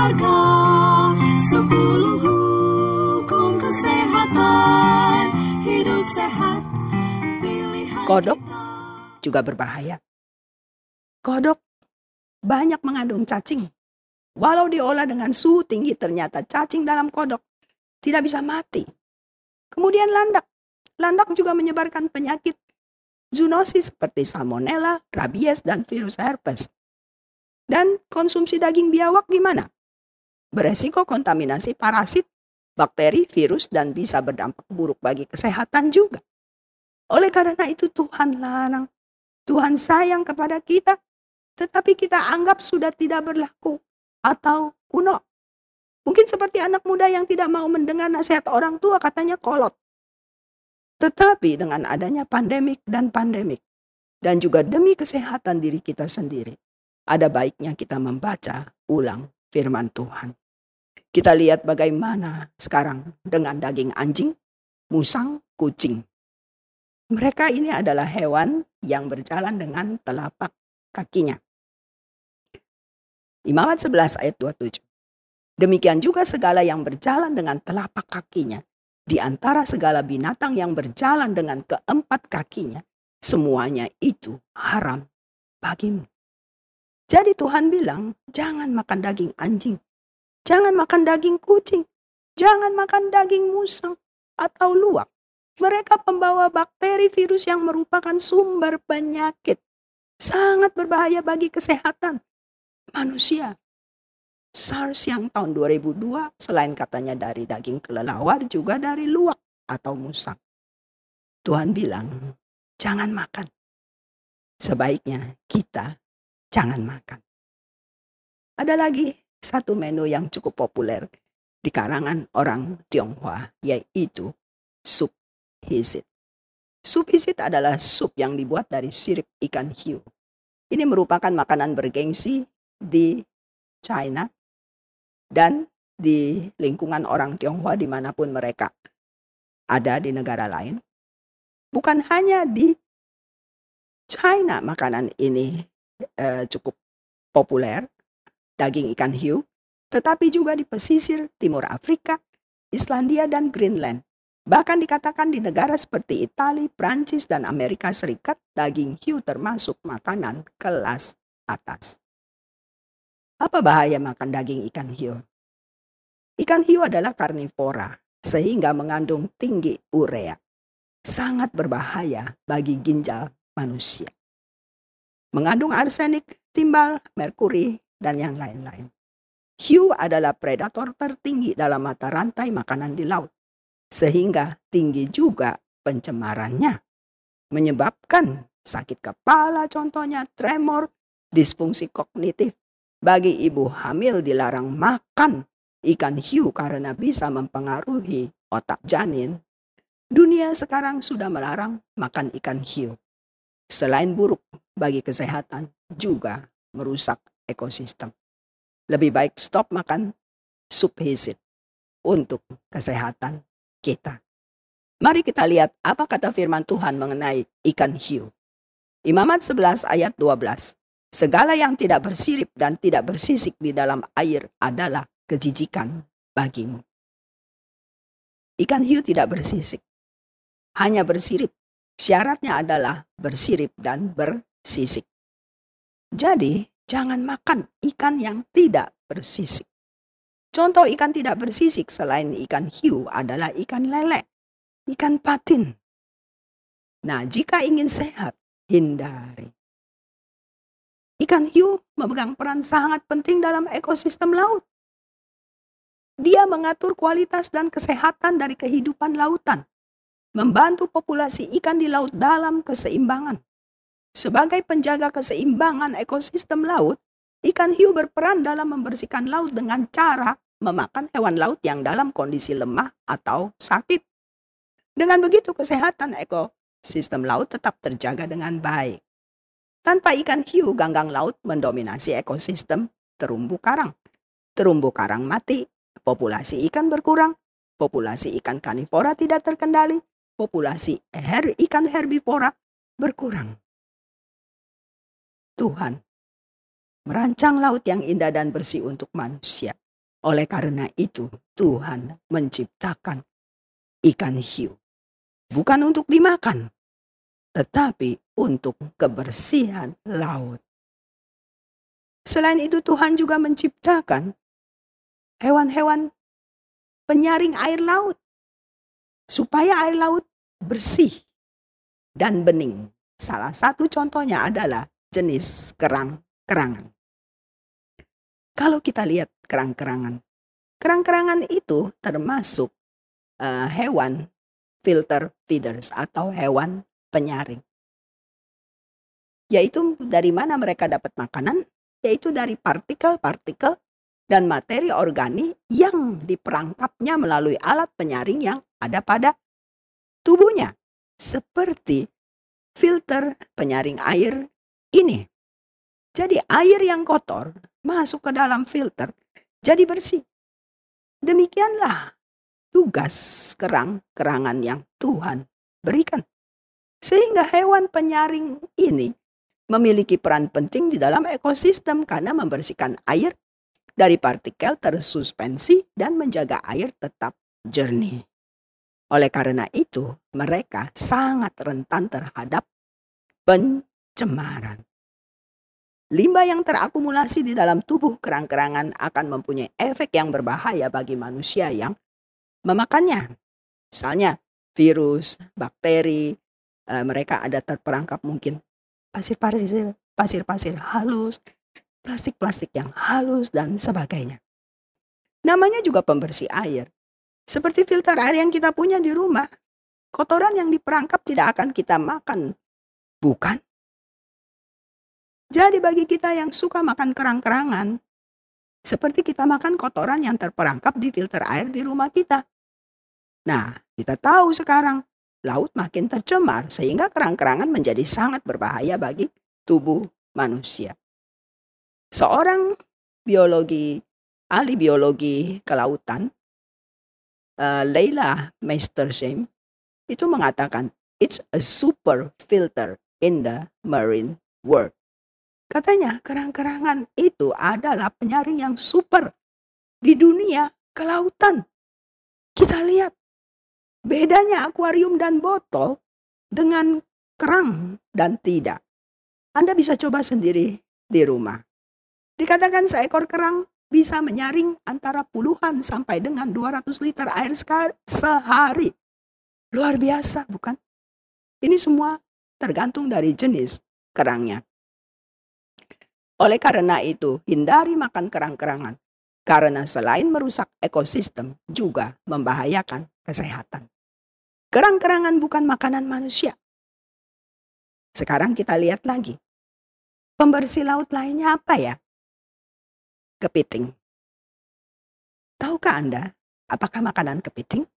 berharga sepuluh hukum kesehatan hidup sehat pilihan Kodok kita. juga berbahaya. Kodok banyak mengandung cacing. Walau diolah dengan suhu tinggi ternyata cacing dalam kodok tidak bisa mati. Kemudian landak. Landak juga menyebarkan penyakit zoonosis seperti salmonella, rabies, dan virus herpes. Dan konsumsi daging biawak gimana? Beresiko kontaminasi parasit, bakteri, virus, dan bisa berdampak buruk bagi kesehatan juga. Oleh karena itu Tuhan larang Tuhan sayang kepada kita, tetapi kita anggap sudah tidak berlaku atau kuno. Mungkin seperti anak muda yang tidak mau mendengar nasihat orang tua katanya kolot. Tetapi dengan adanya pandemik dan pandemik, dan juga demi kesehatan diri kita sendiri, ada baiknya kita membaca ulang firman Tuhan. Kita lihat bagaimana sekarang dengan daging anjing, musang, kucing. Mereka ini adalah hewan yang berjalan dengan telapak kakinya. Imamat 11 ayat 27. Demikian juga segala yang berjalan dengan telapak kakinya. Di antara segala binatang yang berjalan dengan keempat kakinya. Semuanya itu haram bagimu. Jadi Tuhan bilang, jangan makan daging anjing. Jangan makan daging kucing. Jangan makan daging musang atau luwak. Mereka pembawa bakteri virus yang merupakan sumber penyakit. Sangat berbahaya bagi kesehatan manusia. SARS yang tahun 2002 selain katanya dari daging kelelawar juga dari luwak atau musang. Tuhan bilang, jangan makan. Sebaiknya kita jangan makan. Ada lagi satu menu yang cukup populer di kalangan orang Tionghoa yaitu sup hisit. Sup hisit adalah sup yang dibuat dari sirip ikan hiu. Ini merupakan makanan bergengsi di China dan di lingkungan orang Tionghoa di mana pun mereka ada di negara lain. Bukan hanya di China makanan ini eh, cukup populer, daging ikan hiu, tetapi juga di pesisir timur Afrika, Islandia, dan Greenland. Bahkan dikatakan di negara seperti Italia, Prancis, dan Amerika Serikat, daging hiu termasuk makanan kelas atas. Apa bahaya makan daging ikan hiu? Ikan hiu adalah karnivora, sehingga mengandung tinggi urea. Sangat berbahaya bagi ginjal manusia. Mengandung arsenik, timbal, merkuri, dan yang lain-lain. Hiu adalah predator tertinggi dalam mata rantai makanan di laut. Sehingga tinggi juga pencemarannya. Menyebabkan sakit kepala contohnya, tremor, disfungsi kognitif. Bagi ibu hamil dilarang makan ikan hiu karena bisa mempengaruhi otak janin. Dunia sekarang sudah melarang makan ikan hiu. Selain buruk bagi kesehatan, juga merusak ekosistem. Lebih baik stop makan sup hisit untuk kesehatan kita. Mari kita lihat apa kata firman Tuhan mengenai ikan hiu. Imamat 11 ayat 12. Segala yang tidak bersirip dan tidak bersisik di dalam air adalah kejijikan bagimu. Ikan hiu tidak bersisik, hanya bersirip. Syaratnya adalah bersirip dan bersisik. Jadi, jangan makan ikan yang tidak bersisik. Contoh ikan tidak bersisik selain ikan hiu adalah ikan lele, ikan patin. Nah, jika ingin sehat, hindari. Ikan hiu memegang peran sangat penting dalam ekosistem laut. Dia mengatur kualitas dan kesehatan dari kehidupan lautan, membantu populasi ikan di laut dalam keseimbangan. Sebagai penjaga keseimbangan ekosistem laut, ikan hiu berperan dalam membersihkan laut dengan cara memakan hewan laut yang dalam kondisi lemah atau sakit. Dengan begitu kesehatan ekosistem laut tetap terjaga dengan baik. Tanpa ikan hiu, ganggang laut mendominasi ekosistem terumbu karang. Terumbu karang mati, populasi ikan berkurang, populasi ikan kanivora tidak terkendali, populasi her ikan herbivora berkurang. Tuhan merancang laut yang indah dan bersih untuk manusia. Oleh karena itu, Tuhan menciptakan ikan hiu. Bukan untuk dimakan, tetapi untuk kebersihan laut. Selain itu, Tuhan juga menciptakan hewan-hewan penyaring air laut supaya air laut bersih dan bening. Salah satu contohnya adalah jenis kerang-kerangan. Kalau kita lihat kerang-kerangan, kerang-kerangan itu termasuk uh, hewan filter feeders atau hewan penyaring. Yaitu dari mana mereka dapat makanan? Yaitu dari partikel-partikel dan materi organik yang diperangkapnya melalui alat penyaring yang ada pada tubuhnya. Seperti filter penyaring air ini. Jadi air yang kotor masuk ke dalam filter jadi bersih. Demikianlah tugas kerang-kerangan yang Tuhan berikan. Sehingga hewan penyaring ini memiliki peran penting di dalam ekosistem karena membersihkan air dari partikel tersuspensi dan menjaga air tetap jernih. Oleh karena itu, mereka sangat rentan terhadap pencemaran. Limbah yang terakumulasi di dalam tubuh kerang-kerangan akan mempunyai efek yang berbahaya bagi manusia yang memakannya. Misalnya virus, bakteri, eh, mereka ada terperangkap mungkin pasir-pasir, pasir-pasir halus, plastik-plastik yang halus, dan sebagainya. Namanya juga pembersih air. Seperti filter air yang kita punya di rumah. Kotoran yang diperangkap tidak akan kita makan. Bukan? Jadi bagi kita yang suka makan kerang-kerangan, seperti kita makan kotoran yang terperangkap di filter air di rumah kita. Nah, kita tahu sekarang laut makin tercemar sehingga kerang-kerangan menjadi sangat berbahaya bagi tubuh manusia. Seorang biologi, ahli biologi kelautan, uh, Leila Meistersheim, itu mengatakan, it's a super filter in the marine world. Katanya kerang-kerangan itu adalah penyaring yang super di dunia kelautan. Kita lihat bedanya akuarium dan botol dengan kerang dan tidak. Anda bisa coba sendiri di rumah. Dikatakan seekor kerang bisa menyaring antara puluhan sampai dengan 200 liter air sehari. Luar biasa, bukan? Ini semua tergantung dari jenis kerangnya. Oleh karena itu, hindari makan kerang-kerangan. Karena selain merusak ekosistem, juga membahayakan kesehatan. Kerang-kerangan bukan makanan manusia. Sekarang kita lihat lagi. Pembersih laut lainnya apa ya? kepiting. Tahukah Anda apakah makanan kepiting?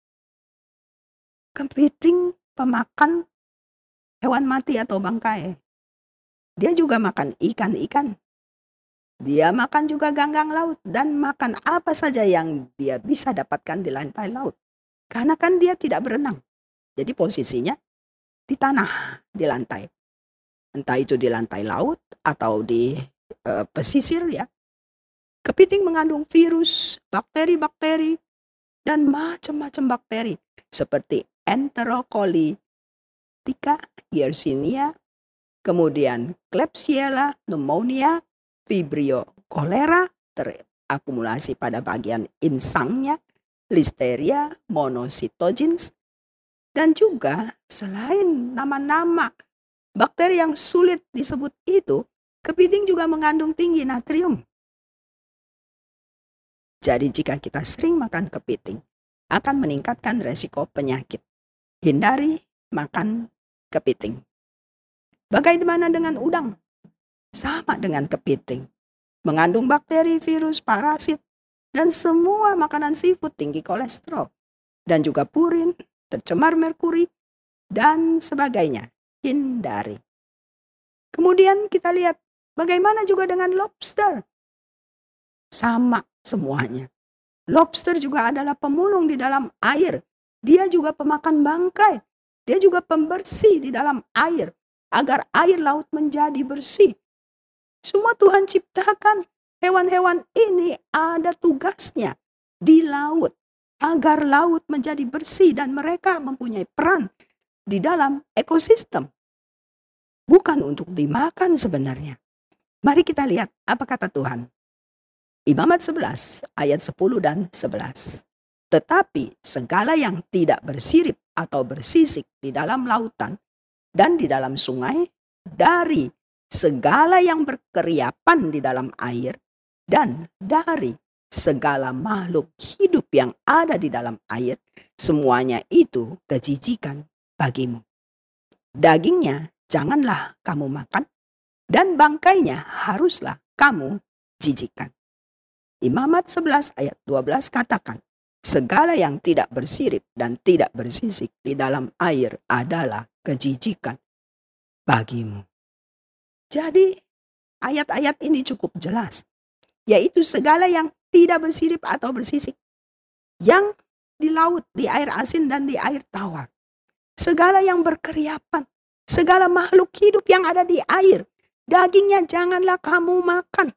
Kepiting pemakan hewan mati atau bangkai. Dia juga makan ikan-ikan. Dia makan juga ganggang laut dan makan apa saja yang dia bisa dapatkan di lantai laut. Karena kan dia tidak berenang. Jadi posisinya di tanah, di lantai. Entah itu di lantai laut atau di uh, pesisir ya. Kepiting mengandung virus, bakteri-bakteri, dan macam-macam bakteri seperti Enterocolitica, Yersinia, kemudian Klebsiella, pneumonia, Vibrio cholera, terakumulasi pada bagian insangnya, Listeria, monocytogenes, dan juga selain nama-nama Bakteri yang sulit disebut itu, kepiting juga mengandung tinggi natrium. Jadi jika kita sering makan kepiting, akan meningkatkan resiko penyakit. Hindari makan kepiting. Bagaimana dengan udang? Sama dengan kepiting. Mengandung bakteri, virus, parasit, dan semua makanan seafood tinggi kolesterol. Dan juga purin, tercemar merkuri, dan sebagainya hindari. Kemudian kita lihat bagaimana juga dengan lobster. Sama semuanya. Lobster juga adalah pemulung di dalam air. Dia juga pemakan bangkai. Dia juga pembersih di dalam air agar air laut menjadi bersih. Semua Tuhan ciptakan hewan-hewan ini ada tugasnya di laut agar laut menjadi bersih dan mereka mempunyai peran di dalam ekosistem. Bukan untuk dimakan sebenarnya. Mari kita lihat apa kata Tuhan. Imamat 11 ayat 10 dan 11. Tetapi segala yang tidak bersirip atau bersisik di dalam lautan dan di dalam sungai dari segala yang berkeriapan di dalam air dan dari segala makhluk hidup yang ada di dalam air, semuanya itu kejijikan bagimu. Dagingnya janganlah kamu makan, dan bangkainya haruslah kamu jijikan. Imamat 11 ayat 12 katakan, segala yang tidak bersirip dan tidak bersisik di dalam air adalah kejijikan bagimu. Jadi ayat-ayat ini cukup jelas, yaitu segala yang tidak bersirip atau bersisik, yang di laut, di air asin dan di air tawar segala yang berkeriapan, segala makhluk hidup yang ada di air, dagingnya janganlah kamu makan.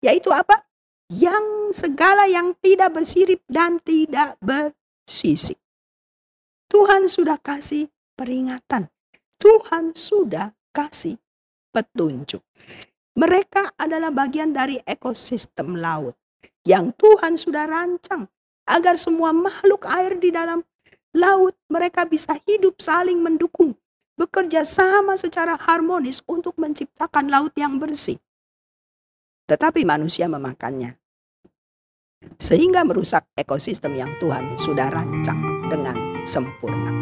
Yaitu apa? Yang segala yang tidak bersirip dan tidak bersisik. Tuhan sudah kasih peringatan. Tuhan sudah kasih petunjuk. Mereka adalah bagian dari ekosistem laut yang Tuhan sudah rancang agar semua makhluk air di dalam laut mereka bisa hidup saling mendukung, bekerja sama secara harmonis untuk menciptakan laut yang bersih. Tetapi manusia memakannya. Sehingga merusak ekosistem yang Tuhan sudah rancang dengan sempurna.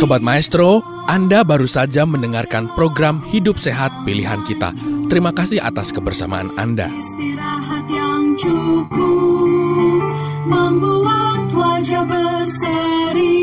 Sobat Maestro, Anda baru saja mendengarkan program Hidup Sehat Pilihan Kita. Terima kasih atas kebersamaan Anda. Istirahat yang cukup membuat wajah berseri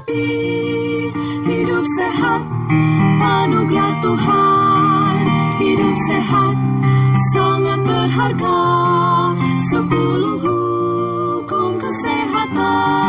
hati Hidup sehat Anugerah Tuhan Hidup sehat Sangat berharga Sepuluh hukum kesehatan.